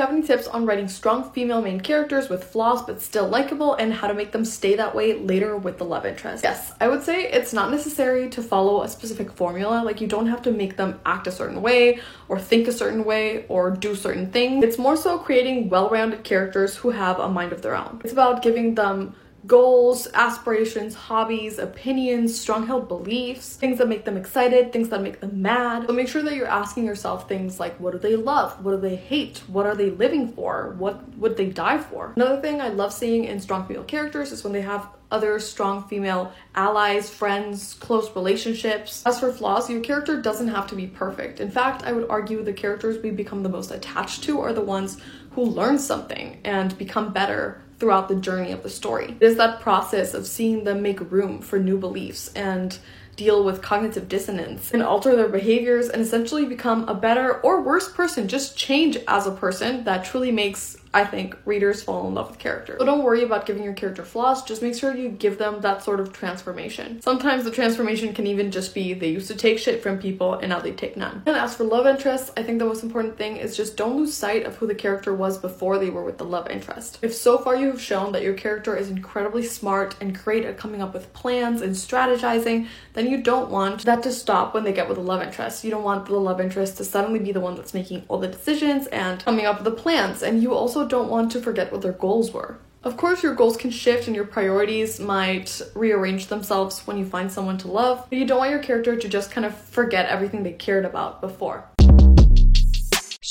have any tips on writing strong female main characters with flaws but still likable and how to make them stay that way later with the love interest? Yes, I would say it's not necessary to follow a specific formula. Like, you don't have to make them act a certain way or think a certain way or do certain things. It's more so creating well rounded characters who have a mind of their own. It's about giving them goals, aspirations, hobbies, opinions, strong held beliefs, things that make them excited, things that make them mad. So make sure that you're asking yourself things like what do they love? What do they hate? What are they living for? What would they die for? Another thing I love seeing in strong female characters is when they have other strong female allies, friends, close relationships. As for flaws, your character doesn't have to be perfect. In fact, I would argue the characters we become the most attached to are the ones who learn something and become better throughout the journey of the story. It is that process of seeing them make room for new beliefs and deal with cognitive dissonance and alter their behaviors and essentially become a better or worse person, just change as a person that truly makes I think readers fall in love with characters. So don't worry about giving your character flaws, just make sure you give them that sort of transformation. Sometimes the transformation can even just be they used to take shit from people and now they take none. And as for love interests, I think the most important thing is just don't lose sight of who the character was before they were with the love interest. If so far you have shown that your character is incredibly smart and great at coming up with plans and strategizing, then you don't want that to stop when they get with a love interest. You don't want the love interest to suddenly be the one that's making all the decisions and coming up with the plans. And you also don't want to forget what their goals were. Of course, your goals can shift and your priorities might rearrange themselves when you find someone to love, but you don't want your character to just kind of forget everything they cared about before.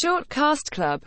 Short Cast Club